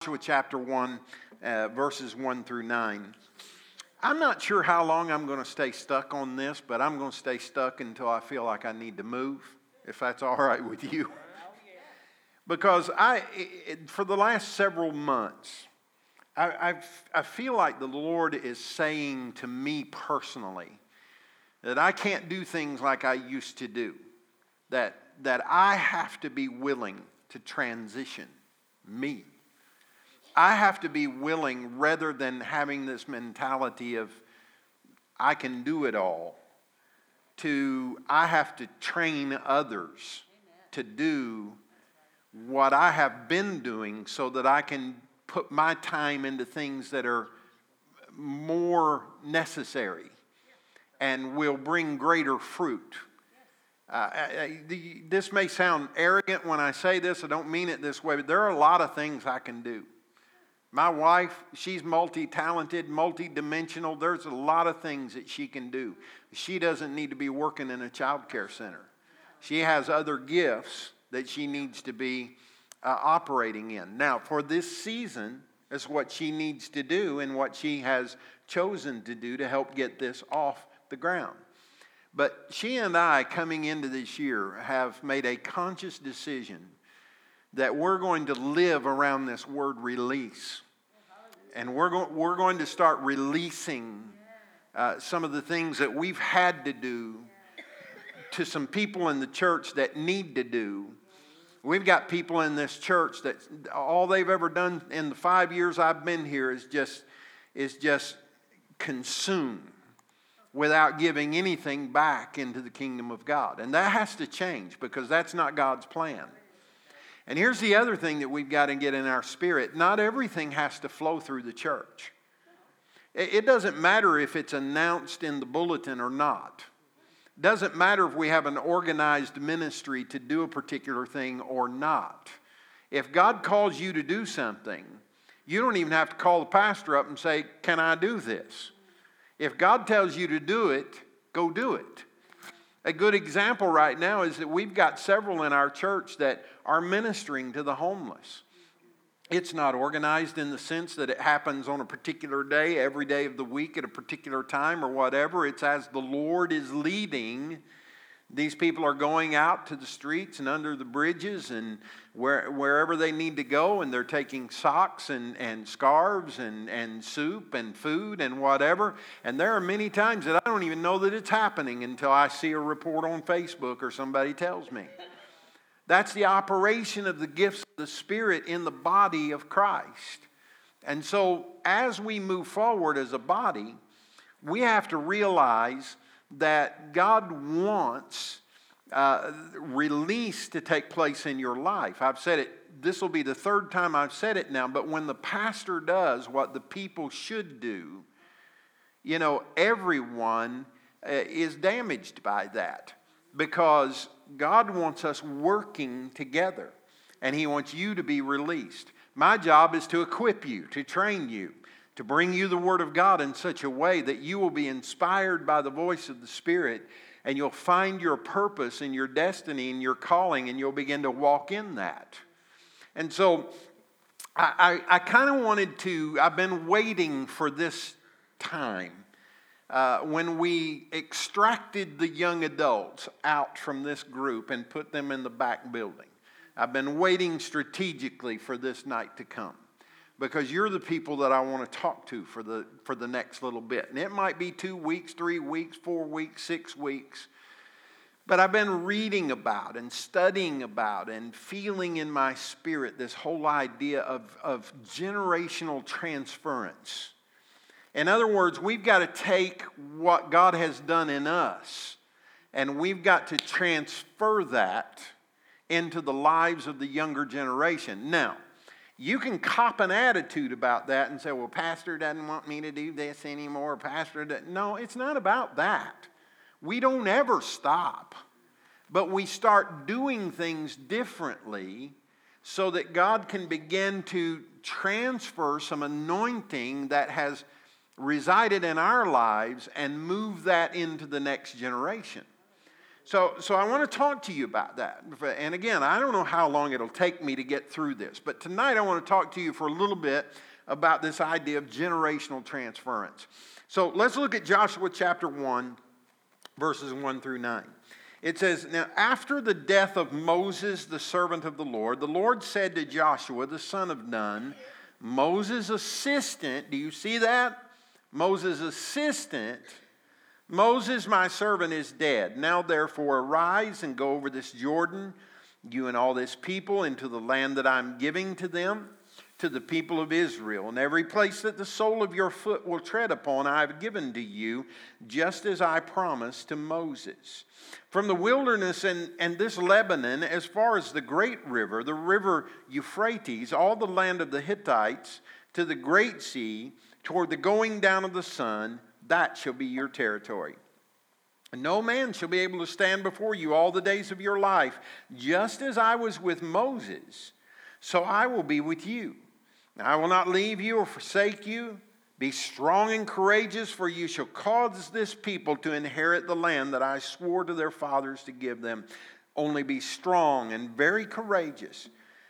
Joshua chapter 1, uh, verses 1 through 9. I'm not sure how long I'm going to stay stuck on this, but I'm going to stay stuck until I feel like I need to move, if that's all right with you. Because I, it, for the last several months, I, I've, I feel like the Lord is saying to me personally that I can't do things like I used to do, that, that I have to be willing to transition me. I have to be willing rather than having this mentality of I can do it all to I have to train others to do what I have been doing so that I can put my time into things that are more necessary and will bring greater fruit. Uh, I, the, this may sound arrogant when I say this, I don't mean it this way, but there are a lot of things I can do. My wife, she's multi talented, multi dimensional. There's a lot of things that she can do. She doesn't need to be working in a child care center. She has other gifts that she needs to be uh, operating in. Now, for this season, is what she needs to do and what she has chosen to do to help get this off the ground. But she and I, coming into this year, have made a conscious decision that we're going to live around this word release. And we're, go- we're going to start releasing uh, some of the things that we've had to do to some people in the church that need to do. We've got people in this church that all they've ever done in the five years I've been here is just, is just consume without giving anything back into the kingdom of God. And that has to change because that's not God's plan. And here's the other thing that we've got to get in our spirit not everything has to flow through the church. It doesn't matter if it's announced in the bulletin or not. It doesn't matter if we have an organized ministry to do a particular thing or not. If God calls you to do something, you don't even have to call the pastor up and say, Can I do this? If God tells you to do it, go do it. A good example right now is that we've got several in our church that are ministering to the homeless. It's not organized in the sense that it happens on a particular day, every day of the week at a particular time or whatever. It's as the Lord is leading these people are going out to the streets and under the bridges and where, wherever they need to go, and they're taking socks and, and scarves and, and soup and food and whatever. And there are many times that I don't even know that it's happening until I see a report on Facebook or somebody tells me. That's the operation of the gifts of the Spirit in the body of Christ. And so, as we move forward as a body, we have to realize that God wants uh, release to take place in your life. I've said it, this will be the third time I've said it now, but when the pastor does what the people should do, you know, everyone uh, is damaged by that because God wants us working together and He wants you to be released. My job is to equip you, to train you to bring you the Word of God in such a way that you will be inspired by the voice of the Spirit and you'll find your purpose and your destiny and your calling and you'll begin to walk in that. And so I, I, I kind of wanted to, I've been waiting for this time. Uh, when we extracted the young adults out from this group and put them in the back building. I've been waiting strategically for this night to come because you're the people that I want to talk to for the, for the next little bit. And it might be two weeks, three weeks, four weeks, six weeks. But I've been reading about and studying about and feeling in my spirit this whole idea of, of generational transference. In other words, we've got to take what God has done in us and we've got to transfer that into the lives of the younger generation. Now, you can cop an attitude about that and say, well, Pastor doesn't want me to do this anymore. Pastor doesn't. No, it's not about that. We don't ever stop, but we start doing things differently so that God can begin to transfer some anointing that has resided in our lives and move that into the next generation. So, so I want to talk to you about that. And again, I don't know how long it'll take me to get through this, but tonight I want to talk to you for a little bit about this idea of generational transference. So let's look at Joshua chapter 1, verses 1 through 9. It says, Now after the death of Moses, the servant of the Lord, the Lord said to Joshua, the son of Nun, Moses' assistant, do you see that? Moses' assistant, Moses, my servant, is dead. Now therefore arise and go over this Jordan, you and all this people, into the land that I'm giving to them to the people of Israel. And every place that the sole of your foot will tread upon, I have given to you, just as I promised to Moses. From the wilderness and, and this Lebanon, as far as the great river, the river Euphrates, all the land of the Hittites, to the great sea, toward the going down of the sun, that shall be your territory. And no man shall be able to stand before you all the days of your life. Just as I was with Moses, so I will be with you. I will not leave you or forsake you. Be strong and courageous, for you shall cause this people to inherit the land that I swore to their fathers to give them. Only be strong and very courageous,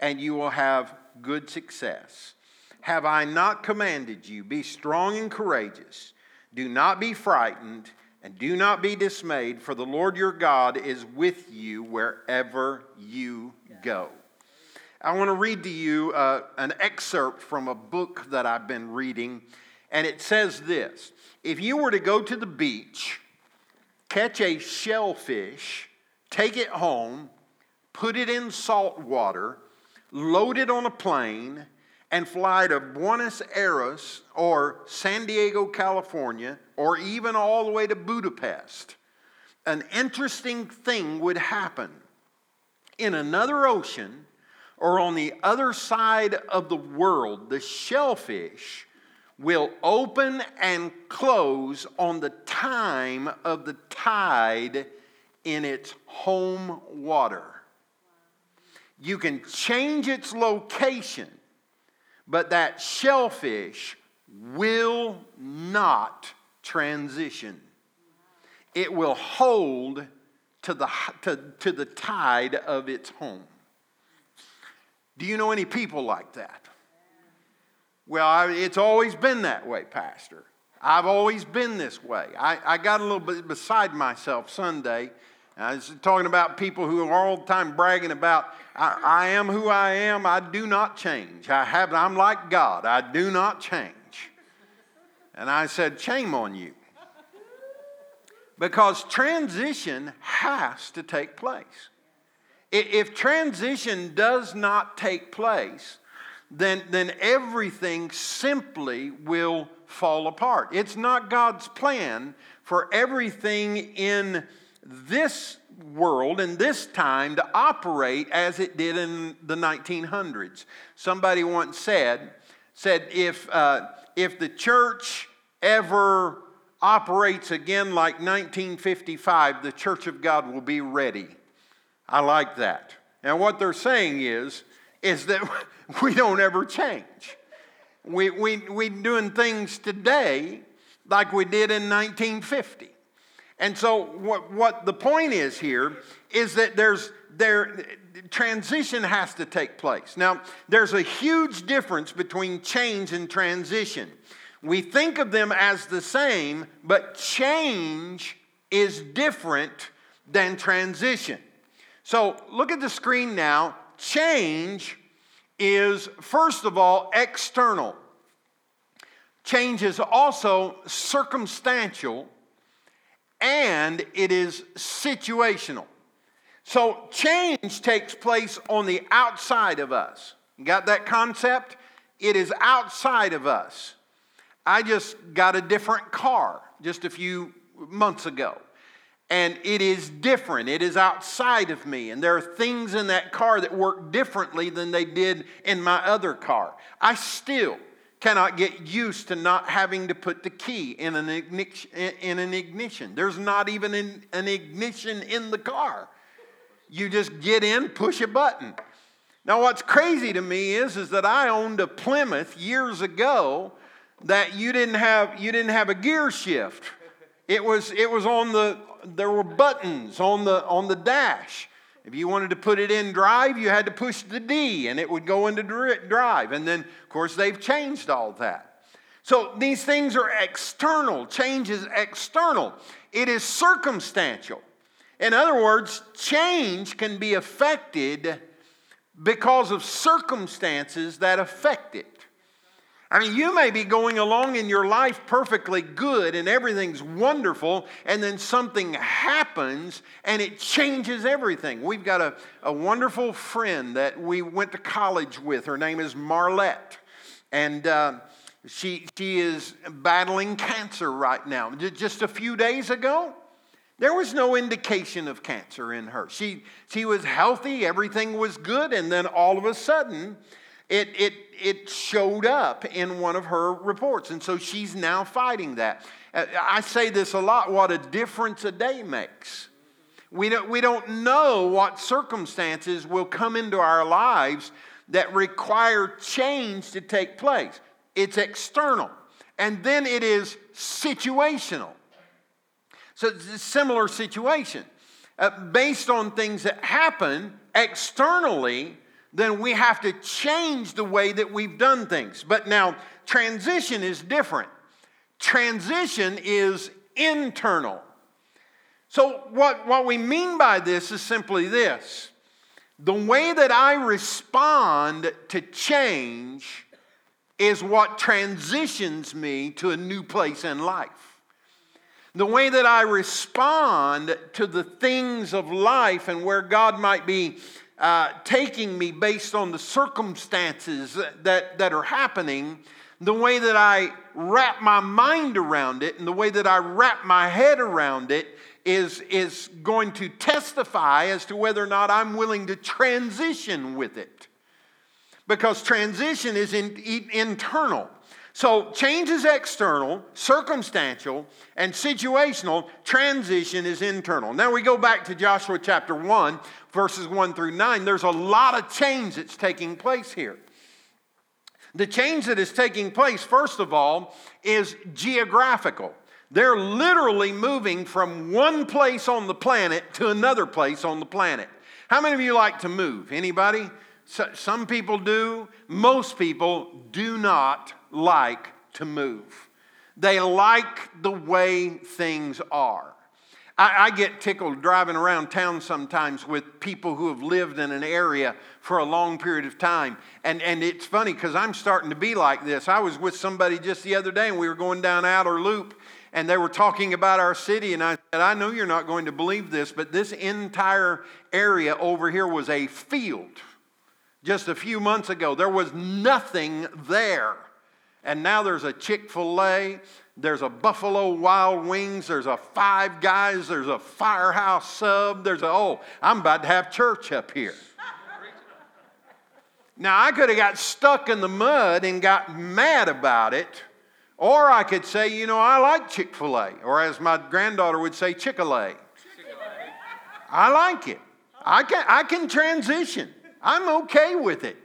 and you will have good success. Have I not commanded you? Be strong and courageous. Do not be frightened, and do not be dismayed, for the Lord your God is with you wherever you go. I want to read to you uh, an excerpt from a book that I've been reading, and it says this If you were to go to the beach, catch a shellfish, take it home, put it in salt water, load it on a plane, and fly to Buenos Aires or San Diego, California, or even all the way to Budapest, an interesting thing would happen. In another ocean, or on the other side of the world, the shellfish will open and close on the time of the tide in its home water. You can change its location, but that shellfish will not transition. It will hold to the, to, to the tide of its home. Do you know any people like that? Well, I, it's always been that way, Pastor. I've always been this way. I, I got a little bit beside myself Sunday. I was talking about people who are all the time bragging about, I, I am who I am. I do not change. I have, I'm like God. I do not change. And I said, shame on you. Because transition has to take place. If transition does not take place, then, then everything simply will fall apart. It's not God's plan for everything in this world, in this time, to operate as it did in the 1900s. Somebody once said, said if, uh, if the church ever operates again like 1955, the church of God will be ready. I like that. And what they're saying is, is that we don't ever change. We, we, we doing things today like we did in 1950. And so what, what the point is here is that there's there transition has to take place. Now, there's a huge difference between change and transition. We think of them as the same, but change is different than transition. So look at the screen now. Change is, first of all, external. Change is also circumstantial and it is situational. So change takes place on the outside of us. Got that concept? It is outside of us. I just got a different car just a few months ago. and it is different. It is outside of me. And there are things in that car that work differently than they did in my other car. I still cannot get used to not having to put the key in an ignition. In an ignition. There's not even an, ignition in the car. You just get in, push a button. Now, what's crazy to me is, is that I owned a Plymouth years ago that you didn't have, you didn't have a gear shift. It was, it was on the, there were buttons on the, on the dash. If you wanted to put it in drive, you had to push the D and it would go into drive. And then, of course, they've changed all that. So these things are external. Change is external, it is circumstantial. In other words, change can be affected because of circumstances that affect it. I mean, you may be going along in your life perfectly good and everything's wonderful, and then something happens and it changes everything. We've got a, a wonderful friend that we went to college with. Her name is Marlette. And uh, she, she is battling cancer right now. Just a few days ago, there was no indication of cancer in her. She, she was healthy, everything was good, and then all of a sudden, it, it, it showed up in one of her reports. And so she's now fighting that. Uh, I say this a lot what a difference a day makes. We don't, we don't know what circumstances will come into our lives that require change to take place. It's external. And then it is situational. So it's a similar situation. Uh, based on things that happen externally, then we have to change the way that we've done things. But now, transition is different. Transition is internal. So, what, what we mean by this is simply this the way that I respond to change is what transitions me to a new place in life. The way that I respond to the things of life and where God might be uh, taking me based on the circumstances that, that are happening, the way that I wrap my mind around it and the way that I wrap my head around it is, is going to testify as to whether or not I'm willing to transition with it. Because transition is in, in, internal. So change is external, circumstantial, and situational. Transition is internal. Now we go back to Joshua chapter 1, verses 1 through 9. There's a lot of change that's taking place here. The change that is taking place, first of all, is geographical. They're literally moving from one place on the planet to another place on the planet. How many of you like to move? Anybody? Some people do. Most people do not like to move. They like the way things are. I, I, get tickled driving around town sometimes with people who have lived in an area for a long period of time. And, and it's funny because I'm starting to be like this. I was with somebody just the other day and we were going down Outer Loop and they were talking about our city. And I said, I know you're not going to believe this, but this entire area over here was a field just a few months ago. There was nothing there. And now there's a Chick fil A, there's a Buffalo Wild Wings, there's a Five Guys, there's a Firehouse Sub, there's a, oh, I'm about to have church up here. Now, I could have got stuck in the mud and got mad about it, or I could say, you know, I like Chick fil A, or as my granddaughter would say, Chick fil A. I like it. I can, I can transition. I'm okay with it.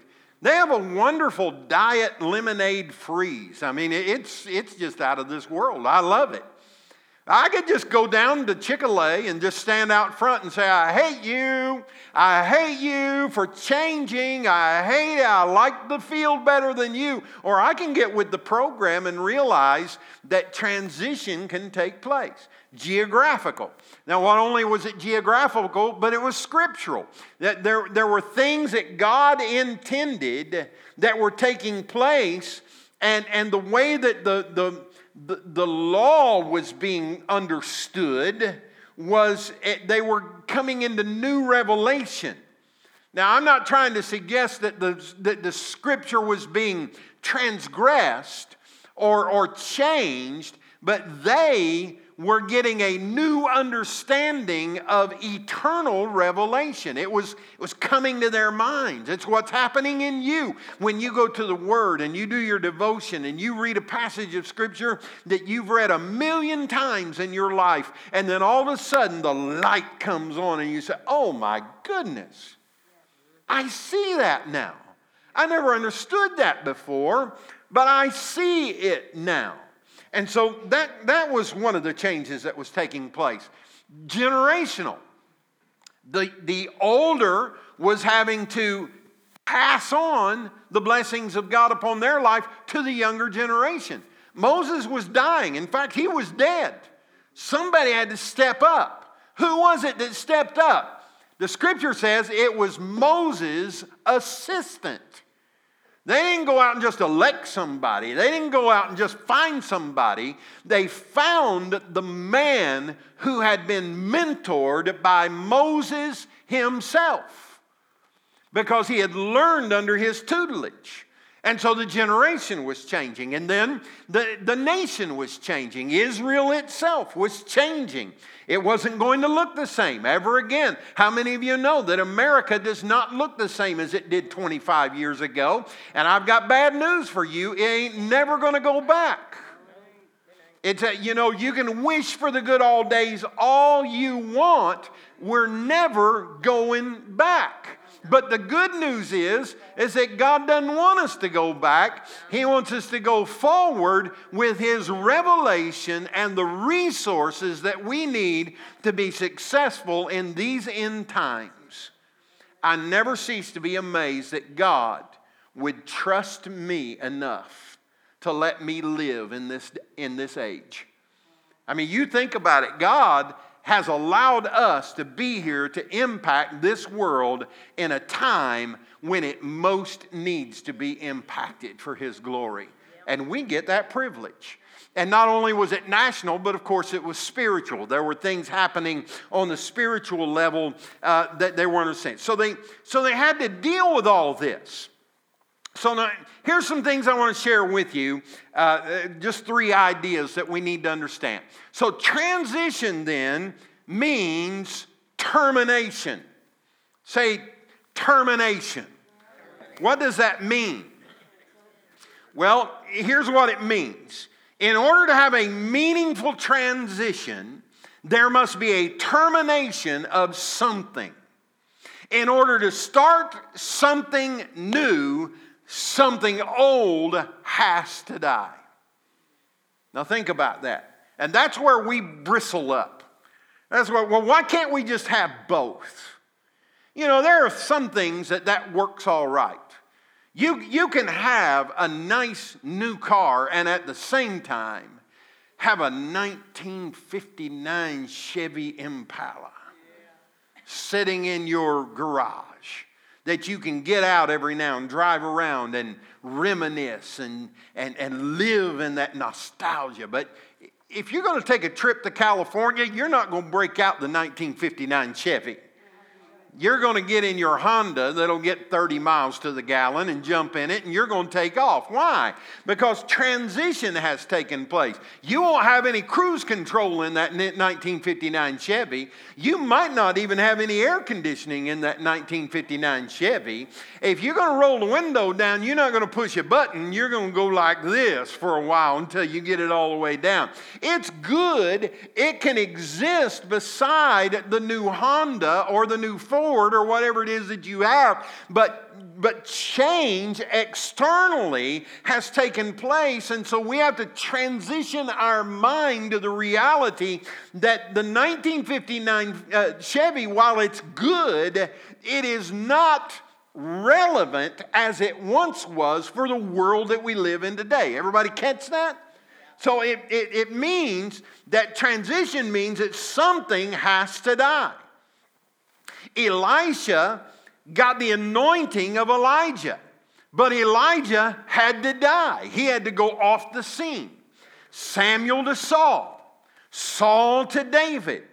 They have a wonderful diet lemonade freeze. I mean, it's, it's just out of this world. I love it. I could just go down to Chick fil A and just stand out front and say, I hate you. I hate you for changing. I hate it. I like the field better than you. Or I can get with the program and realize that transition can take place. Geographical. Now, not only was it geographical, but it was scriptural. That there, there were things that God intended that were taking place, and, and the way that the, the, the, the law was being understood was it, they were coming into new revelation. Now, I'm not trying to suggest that the, that the scripture was being transgressed or, or changed, but they were getting a new understanding of eternal revelation. It was, it was coming to their minds. It's what's happening in you when you go to the Word and you do your devotion and you read a passage of Scripture that you've read a million times in your life, and then all of a sudden the light comes on and you say, Oh my goodness, I see that now. I never understood that before, but I see it now. And so that, that was one of the changes that was taking place. Generational. The, the older was having to pass on the blessings of God upon their life to the younger generation. Moses was dying. In fact, he was dead. Somebody had to step up. Who was it that stepped up? The scripture says it was Moses' assistant. They didn't go out and just elect somebody. They didn't go out and just find somebody. They found the man who had been mentored by Moses himself because he had learned under his tutelage. And so the generation was changing, and then the, the nation was changing. Israel itself was changing. It wasn't going to look the same ever again. How many of you know that America does not look the same as it did 25 years ago? And I've got bad news for you it ain't never going to go back. It's a, you know, you can wish for the good old days all you want. We're never going back. But the good news is, is that God doesn't want us to go back. He wants us to go forward with His revelation and the resources that we need to be successful in these end times. I never cease to be amazed that God would trust me enough to let me live in this, in this age. I mean, you think about it. God has allowed us to be here to impact this world in a time when it most needs to be impacted for His glory. And we get that privilege. And not only was it national, but of course it was spiritual. There were things happening on the spiritual level uh, that they weren't understanding. So they, so they had to deal with all this. So now, here's some things I want to share with you. Uh, just three ideas that we need to understand. So transition then means termination. Say termination. What does that mean? Well, here's what it means. In order to have a meaningful transition, there must be a termination of something. In order to start something new, something old has to die. Now, think about that. And that's where we bristle up. That's where, well, why can't we just have both? You know, there are some things that that works all right. You, you can have a nice new car and at the same time have a 1959 Chevy Impala sitting in your garage that you can get out every now and drive around and reminisce and, and, and live in that nostalgia. But if you're going to take a trip to California, you're not going to break out the 1959 Chevy you're going to get in your Honda that'll get 30 miles to the gallon and jump in it, and you're going to take off. Why? Because transition has taken place. You won't have any cruise control in that 1959 Chevy. You might not even have any air conditioning in that 1959 Chevy. If you're going to roll the window down, you're not going to push a button. You're going to go like this for a while until you get it all the way down. It's good, it can exist beside the new Honda or the new Ford or whatever it is that you have, but but change externally has taken place, and so we have to transition our mind to the reality that the 1959 uh, Chevy, while it's good, it is not relevant as it once was for the world that we live in today. Everybody catch that? So it, it, it means that transition means that something has to die. Elisha got the anointing of Elijah, but Elijah had to die. He had to go off the scene. Samuel to Saul, Saul to David,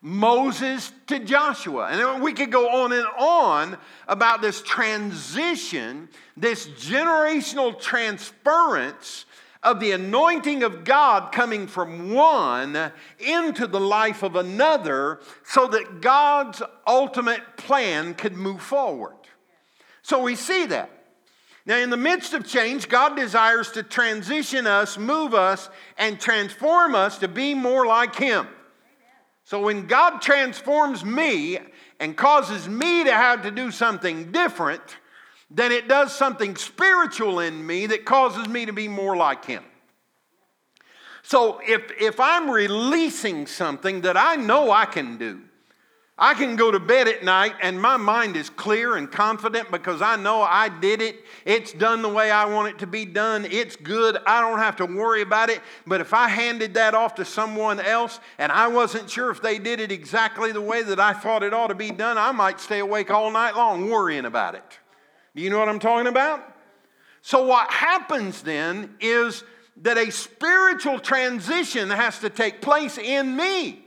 Moses to Joshua. And we could go on and on about this transition, this generational transference of the anointing of God coming from one into the life of another so that God's ultimate plan could move forward. So we see that. Now, in the midst of change, God desires to transition us, move us, and transform us to be more like Him. So when God transforms me and causes me to have to do something different, then it does something spiritual in me that causes me to be more like Him. So if, if I'm releasing something that I know I can do, I can go to bed at night and my mind is clear and confident because I know I did it. It's done the way I want it to be done. It's good. I don't have to worry about it. But if I handed that off to someone else and I wasn't sure if they did it exactly the way that I thought it ought to be done, I might stay awake all night long worrying about it. Do you know what I'm talking about? So, what happens then is that a spiritual transition has to take place in me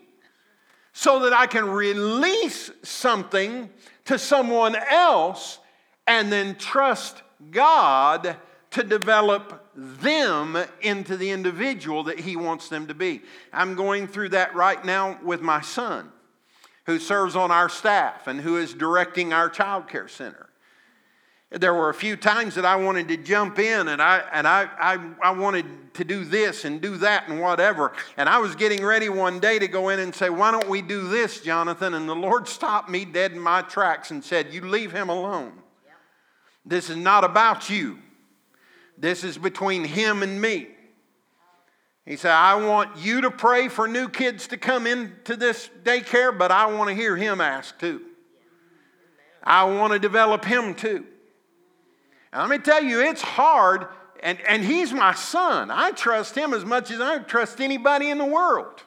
so that I can release something to someone else and then trust God to develop them into the individual that He wants them to be. I'm going through that right now with my son, who serves on our staff and who is directing our child care center. There were a few times that I wanted to jump in and I, and I, I, I wanted to do this and do that and whatever. And I was getting ready one day to go in and say, Why don't we do this, Jonathan? And the Lord stopped me dead in my tracks and said, You leave him alone. This is not about you, this is between him and me. He said, I want you to pray for new kids to come into this daycare, but I want to hear him ask too. I want to develop him too. And let me tell you, it's hard, and, and he's my son. I trust him as much as I trust anybody in the world.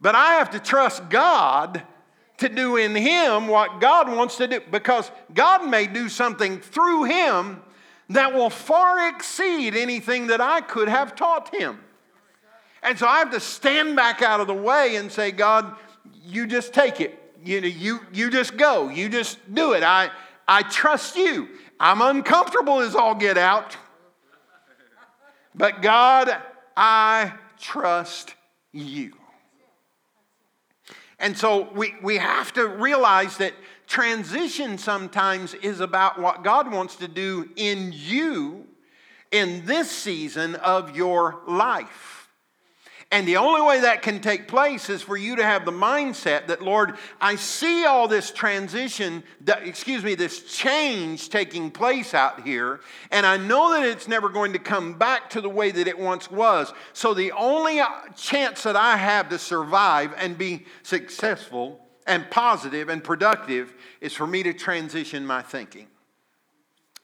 But I have to trust God to do in him what God wants to do because God may do something through him that will far exceed anything that I could have taught him. And so I have to stand back out of the way and say, God, you just take it. You know, you, you just go. You just do it. I, I trust you. I'm uncomfortable as all get out. But God, I trust you. And so we, we have to realize that transition sometimes is about what God wants to do in you in this season of your life. And the only way that can take place is for you to have the mindset that, Lord, I see all this transition, excuse me, this change taking place out here, and I know that it's never going to come back to the way that it once was. So the only uh, chance that I have to survive and be successful and positive and productive is for me to transition my thinking.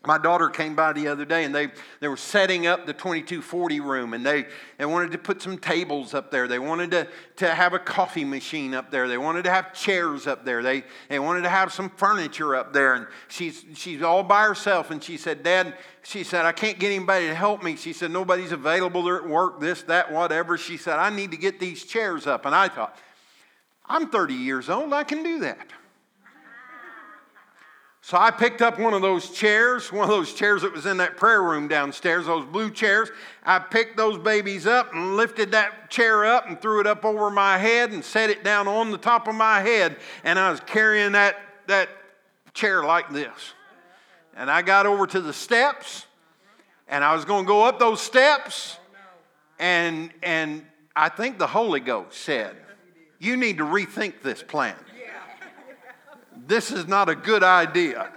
My daughter came by the other day and they, they were setting up the 2240 room and they, they wanted to put some tables up there. They wanted to, to have a coffee machine up there. They wanted to have chairs up there. They, they wanted to have some furniture up there. And she's, she's all by herself and she said, Dad, she said, I can't get anybody to help me. She said, nobody's available. They're at work, this, that, whatever. She said, I need to get these chairs up. And I thought, I'm 30 years old. I can do that. So I picked up one of those chairs, one of those chairs that was in that prayer room downstairs, those blue chairs. I picked those babies up and lifted that chair up and threw it up over my head and set it down on the top of my head. And I was carrying that, that chair like this. And I got over to the steps and I was going to go up those steps. And, and I think the Holy Ghost said, You need to rethink this plan this is not a good idea.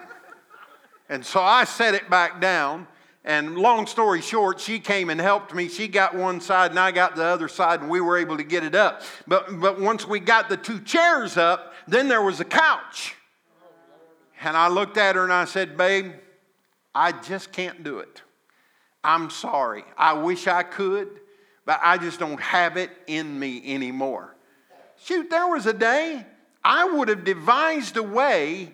And so I set it back down. And long story short, she came and helped me. She got one side and I got the other side, and we were able to get it up. But, but once we got the two chairs up, then there was a couch. And I looked at her and I said, Babe, I just can't do it. I'm sorry. I wish I could, but I just don't have it in me anymore. Shoot, there was a day I would have devised a way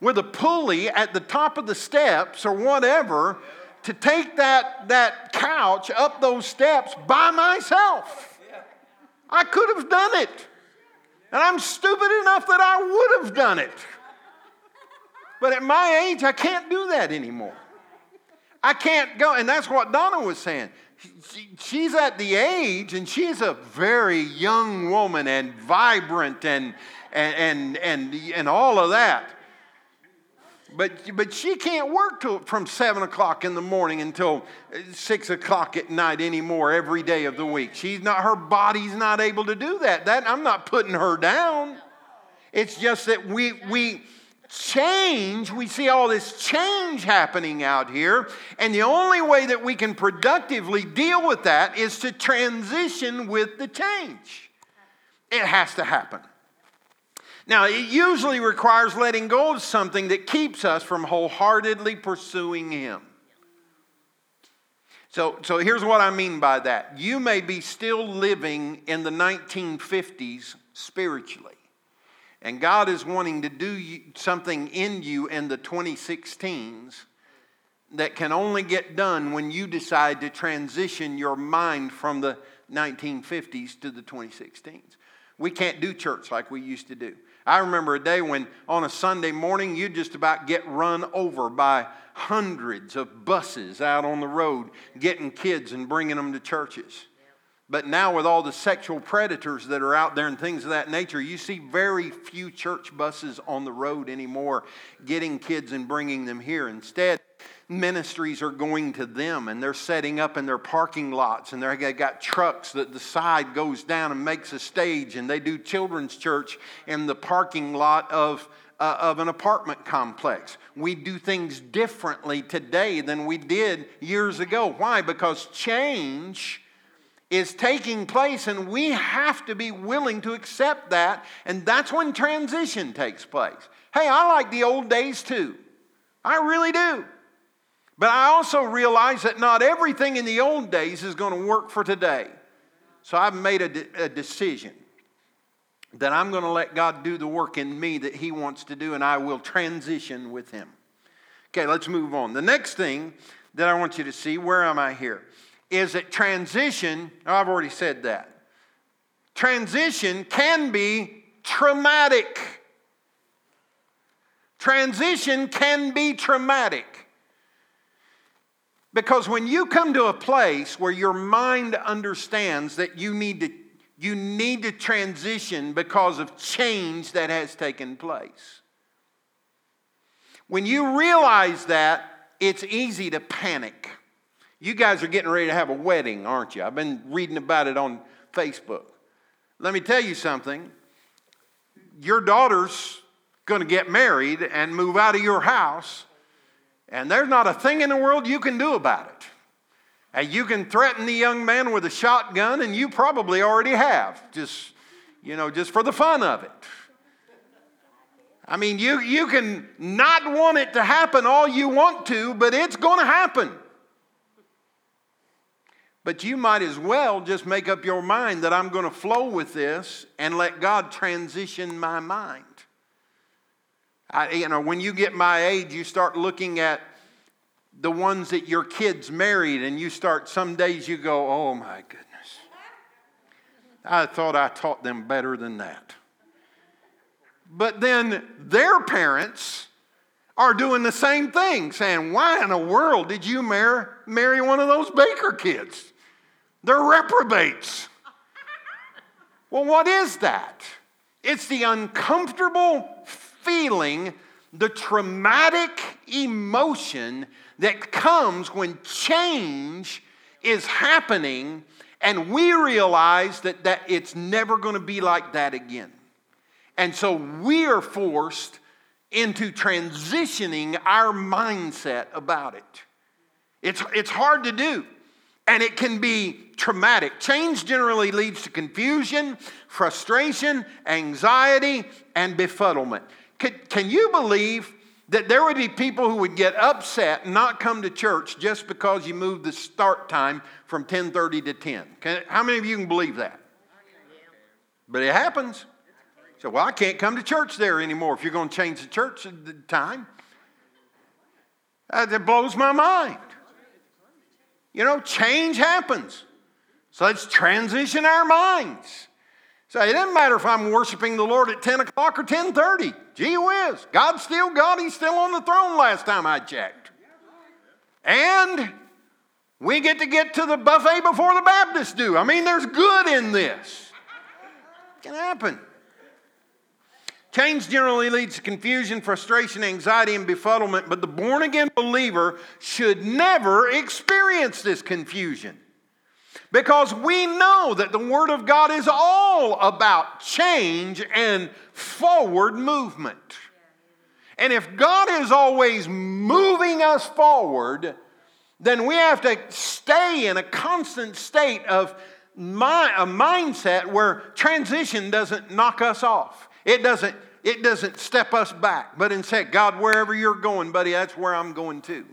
with a pulley at the top of the steps or whatever to take that, that couch up those steps by myself. I could have done it. And I'm stupid enough that I would have done it. But at my age, I can't do that anymore. I can't go. And that's what Donna was saying. she's at the age, and she's a very young woman and vibrant and, and, and, and, and all of that. But, but she can't work till, from 7 o'clock in the morning until uh, 6 o'clock at night anymore every day of the week. She's not, her body's not able to do that. that I'm not putting her down. It's just that we, we, change, we see all this change happening out here, and the only way that we can productively deal with that is to transition with the change. It has to happen. Now, it usually requires letting go of something that keeps us from wholeheartedly pursuing Him. So, so here's what I mean by that. You may be still living in the 1950s spiritually. And God is wanting to do something in you in the 2016s that can only get done when you decide to transition your mind from the 1950s to the 2016s. We can't do church like we used to do. I remember a day when on a Sunday morning you'd just about get run over by hundreds of buses out on the road getting kids and bringing them to churches. But now, with all the sexual predators that are out there and things of that nature, you see very few church buses on the road anymore getting kids and bringing them here. Instead, ministries are going to them and they're setting up in their parking lots and they've got trucks that the side goes down and makes a stage and they do children's church in the parking lot of uh, of an apartment complex. We do things differently today than we did years ago. Why? Because change is taking place, and we have to be willing to accept that, and that's when transition takes place. Hey, I like the old days too. I really do. But I also realize that not everything in the old days is going to work for today. So I've made a, de- a decision that I'm going to let God do the work in me that He wants to do, and I will transition with Him. Okay, let's move on. The next thing that I want you to see, where am I here? is that transition, oh, I've already said that. Transition can be traumatic. Transition can be traumatic. Because when you come to a place where your mind understands that you need to, you need to transition because of change that has taken place. When you realize that, it's easy to panic. You guys are getting ready to have a wedding, aren't you? I've been reading about it on Facebook. Let me tell you something. Your daughter's going to get married and move out of your house, and there's not a thing in the world you can do about it. And you can threaten the young man with a shotgun, and you probably already have, just, you know, just for the fun of it. I mean, you, you can not want it to happen all you want to, but it's going to happen. But you might as well just make up your mind that I'm going to flow with this and let God transition my mind. I, you know, when you get my age, you start looking at the ones that your kids married, and you start, some days you go, oh my goodness. I thought I taught them better than that. But then their parents are doing the same thing, saying, Why in the world did you marry, marry one of those Baker kids? They're reprobates. Well, what is that? It's the uncomfortable feeling, the traumatic emotion that comes when change is happening and we realize that, that it's never going to be like that again. And so we are forced into transitioning our mindset about it. It's, it's hard to do and it can be traumatic. Change generally leads to confusion, frustration, anxiety, and befuddlement. Can, can you believe that there would be people who would get upset and not come to church just because you moved the start time from 10:30 to 10? Can, how many of you can believe that? But it happens. So, well, I can't come to church there anymore if you're going to change the church time. That blows my mind. You know, change happens. So let's transition our minds. So it doesn't matter if I'm worshiping the Lord at 10 o'clock or 10:30. Gee whiz, God's still God. He's still on the throne last time I checked. And We get to get to the buffet before the Baptists do. I mean, there's good in this. It can happen. Change generally leads to confusion, frustration, anxiety, and befuddlement, but the born again believer should never experience this confusion. Because we know that the Word of God is all about change and forward movement. And if God is always moving us forward, then we have to stay in a constant state of my, a mindset where transition doesn't knock us off. It doesn't, it doesn't step us back, but instead, God, wherever you're going, buddy, that's where I'm going too.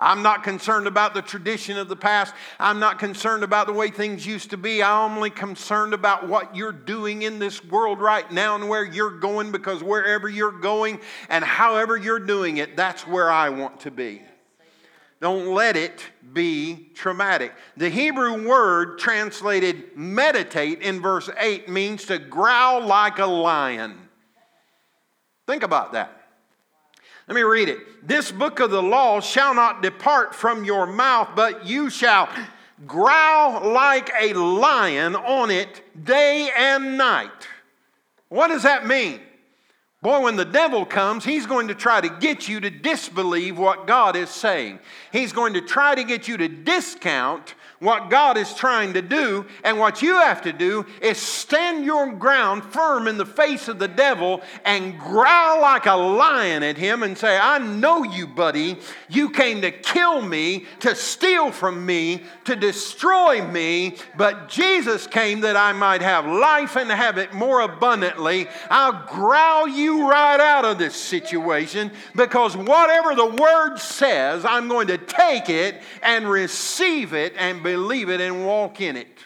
I'm not concerned about the tradition of the past. I'm not concerned about the way things used to be. I'm only concerned about what you're doing in this world right now and where you're going because wherever you're going and however you're doing it, that's where I want to be. Don't let it be traumatic. The Hebrew word translated meditate in verse 8 means to growl like a lion. Think about that. Let me read it. This book of the law shall not depart from your mouth, but you shall growl like a lion on it day and night. What does that mean? Boy, when the devil comes, he's going to try to get you to disbelieve what God is saying. He's going to try to get you to discount what God is trying to do, and what you have to do is stand your ground firm in the face of the devil and growl like a lion at him and say, I know you, buddy. You came to kill me, to steal from me, to destroy me, but Jesus came that I might have life and have it more abundantly. I'll growl you right out of this situation because whatever the word says, I'm going to take it and receive it and believe it and walk in it.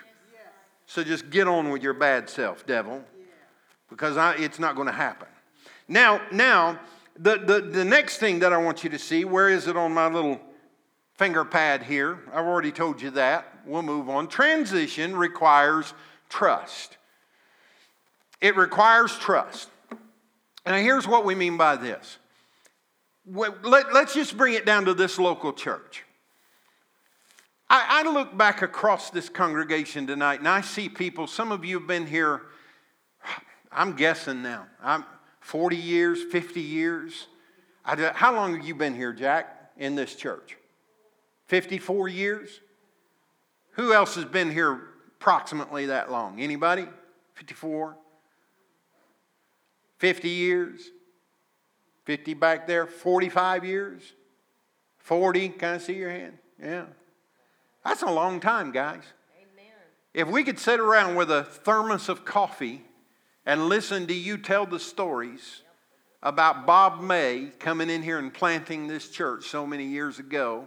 So just get on with your bad self, devil, because I, it's not going to happen. Now, now the, the, the next thing that I want you to see, where is it on my little finger pad here? I've already told you that. We'll move on. Transition requires trust. It requires trust. Now, here's what we mean by this. Let, us just bring it down to this local church. I, I look back across this congregation tonight and I see people, some of you have been here, I'm guessing now, I'm 40 years, 50 years. I, how long have you been here, Jack, in this church? 54 years? Who else has been here approximately that long? Anybody? 54? 50 years? 50 back there? 45 years? 40? Can I see your hand? Yeah. That's a long time, guys. Amen. If we could sit around with a thermos of coffee and listen to you tell the stories about Bob May coming in here and planting this church so many years ago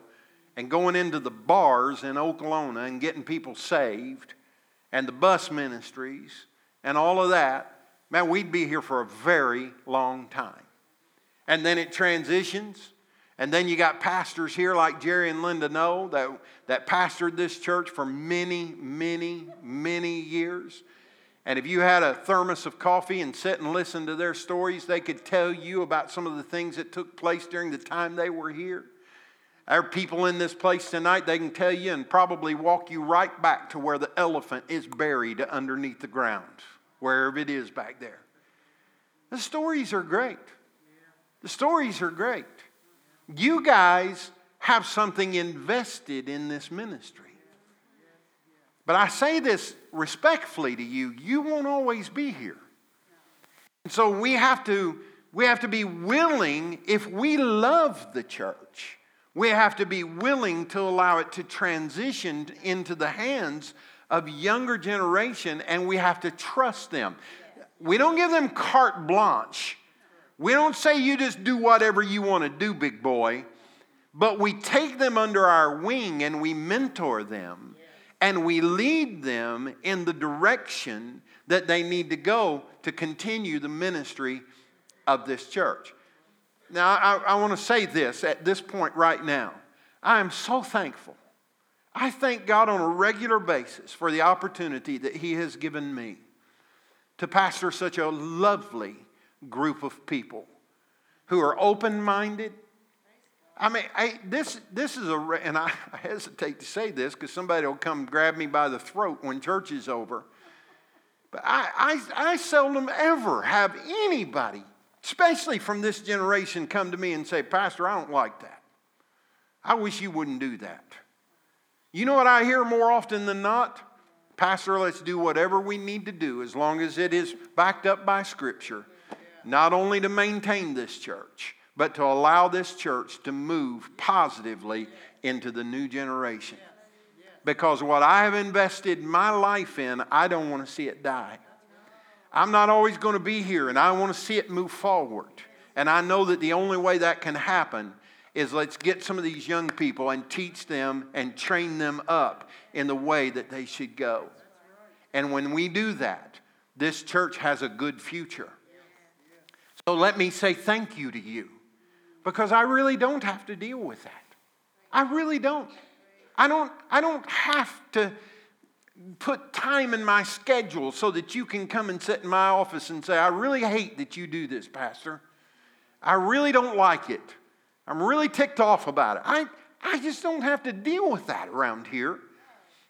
and going into the bars in Oklahoma and getting people saved and the bus ministries and all of that, man, we'd be here for a very long time. And then it transitions and then you got pastors here like Jerry and Linda know that, that pastored this church for many, many, many years. And if you had a thermos of coffee and sit and listen to their stories, they could tell you about some of the things that took place during the time they were here. Our people in this place tonight, they can tell you and probably walk you right back to where the elephant is buried underneath the ground, wherever it is back there. The stories are great. The stories are great. You guys have something invested in this ministry. But I say this respectfully to you, you won't always be here. And so we have to we have to be willing if we love the church. We have to be willing to allow it to transition into the hands of younger generation and we have to trust them. We don't give them carte blanche we don't say you just do whatever you want to do, big boy, but we take them under our wing and we mentor them and we lead them in the direction that they need to go to continue the ministry of this church. Now, I, I want to say this at this point right now. I am so thankful. I thank God on a regular basis for the opportunity that He has given me to pastor such a lovely group of people who are open minded, I mean, I, this, this is a, and I, hesitate to say this because somebody will come grab me by the throat when church is over. But I, I, I seldom ever have anybody, especially from this generation, come to me and say, Pastor, I don't like that. I wish you wouldn't do that. You know what I hear more often than not? Pastor, let's do whatever we need to do as long as it is backed up by Scripture, not only to maintain this church, but to allow this church to move positively into the new generation. Because what I have invested my life in, I don't want to see it die. I'm not always going to be here, and I want to see it move forward. And I know that the only way that can happen is let's get some of these young people and teach them and train them up in the way that they should go. And when we do that, this church has a good future. So let me say thank you to you because I really don't have to deal with that. I really don't. I don't, I don't have to put time in my schedule so that you can come and sit in my office and say, I really hate that you do this, Pastor. I really don't like it. I'm really ticked off about it. I, I just don't have to deal with that around here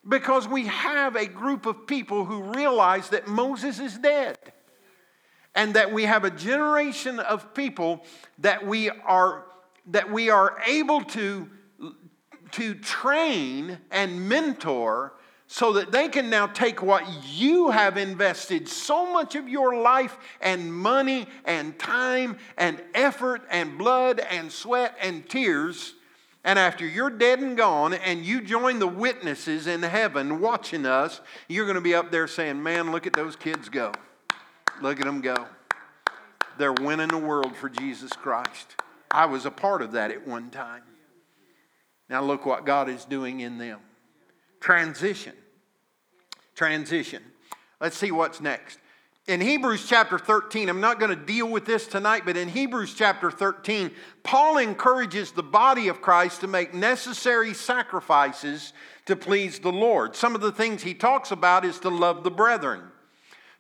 because we have a group of people who realize that Moses is dead and that we have a generation of people that we are that we are able to to train and mentor so that they can now take what you have invested so much of your life and money and time and effort and blood and sweat and tears and after you're dead and gone and you join the witnesses in heaven watching us you're going to be up there saying man look at those kids go Look at them go. They're winning the world for Jesus Christ. I was a part of that at one time. Now look what God is doing in them. Transition. Transition. Let's see what's next. In Hebrews chapter 13, I'm not going to deal with this tonight, but in Hebrews chapter 13, Paul encourages the body of Christ to make necessary sacrifices to please the Lord. Some of the things he talks about is to love the brethren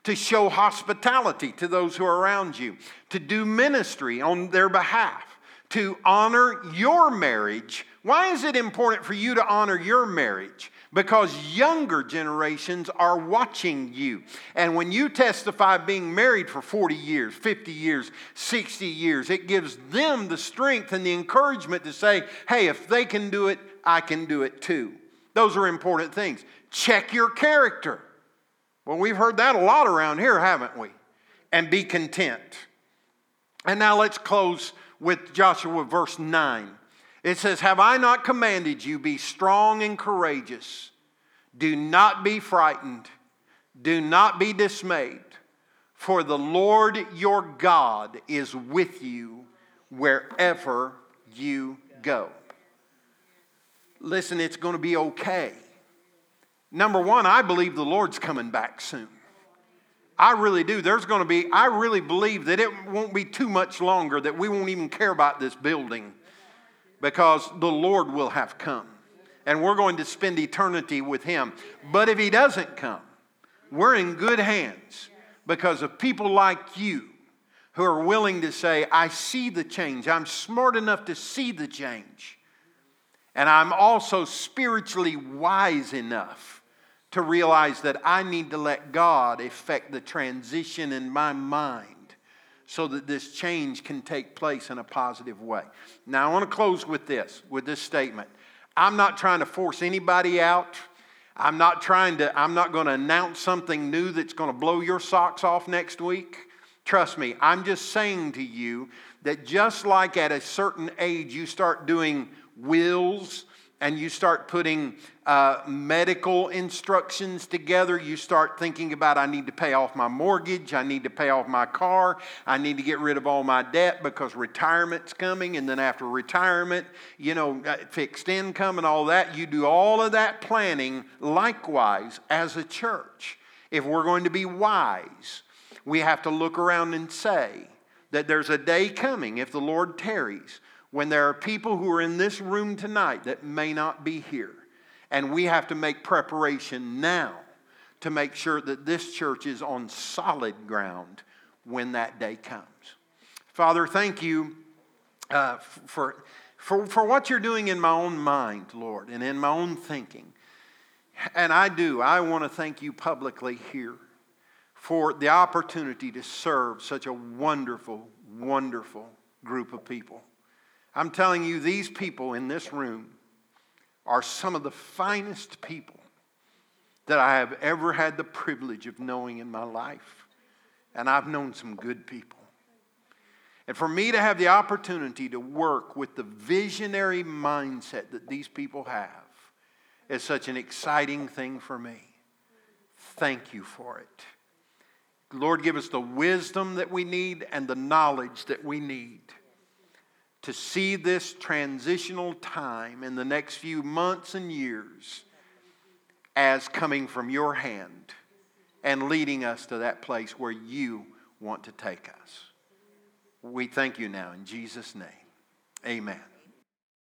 to show hospitality to those who are around you, to do ministry on their behalf, to honor your marriage. Why is it important for you to honor your marriage? Because younger generations are watching you. And when you testify being married for 40 years, 50 years, 60 years, it gives them the strength and the encouragement to say, hey, if they can do it, I can do it too. Those are important things. Check your character. Well, we've heard that a lot around here, haven't we? And be content. And now let's close with Joshua verse 9. It says, Have I not commanded you, be strong and courageous? Do not be frightened, do not be dismayed, for the Lord your God is with you wherever you go. Listen, it's going to be okay. Number one, I believe the Lord's coming back soon. I really do. There's going to be, I really believe that it won't be too much longer that we won't even care about this building because the Lord will have come and we're going to spend eternity with Him. But if He doesn't come, we're in good hands because of people like you who are willing to say, I see the change. I'm smart enough to see the change. And I'm also spiritually wise enough to realize that I need to let God effect the transition in my mind so that this change can take place in a positive way. Now, I want to close with this, with this statement. I'm not trying to force anybody out. I'm not trying to, I'm not going to announce something new that's going to blow your socks off next week. Trust me, I'm just saying to you that just like at a certain age you start doing wills and you start putting uh, medical instructions together. You start thinking about, I need to pay off my mortgage, I need to pay off my car, I need to get rid of all my debt because retirement's coming. And then after retirement, you know, uh, fixed income and all that. You do all of that planning likewise as a church. If we're going to be wise, we have to look around and say that there's a day coming, if the Lord tarries, when there are people who are in this room tonight that may not be here. And we have to make preparation now to make sure that this church is on solid ground when that day comes. Father, thank you uh, for for, for what you're doing in my own mind, Lord, and in my own thinking. And I do. I want to thank you publicly here for the opportunity to serve such a wonderful, wonderful group of people. I'm telling you, these people in this room are some of the finest people that I have ever had the privilege of knowing in my life. And I've known some good people. And for me to have the opportunity to work with the visionary mindset that these people have is such an exciting thing for me. Thank you for it. Lord, give us the wisdom that we need and the knowledge that we need to see this transitional time in the next few months and years as coming from your hand and leading us to that place where you want to take us. We thank you now in Jesus' name. Amen.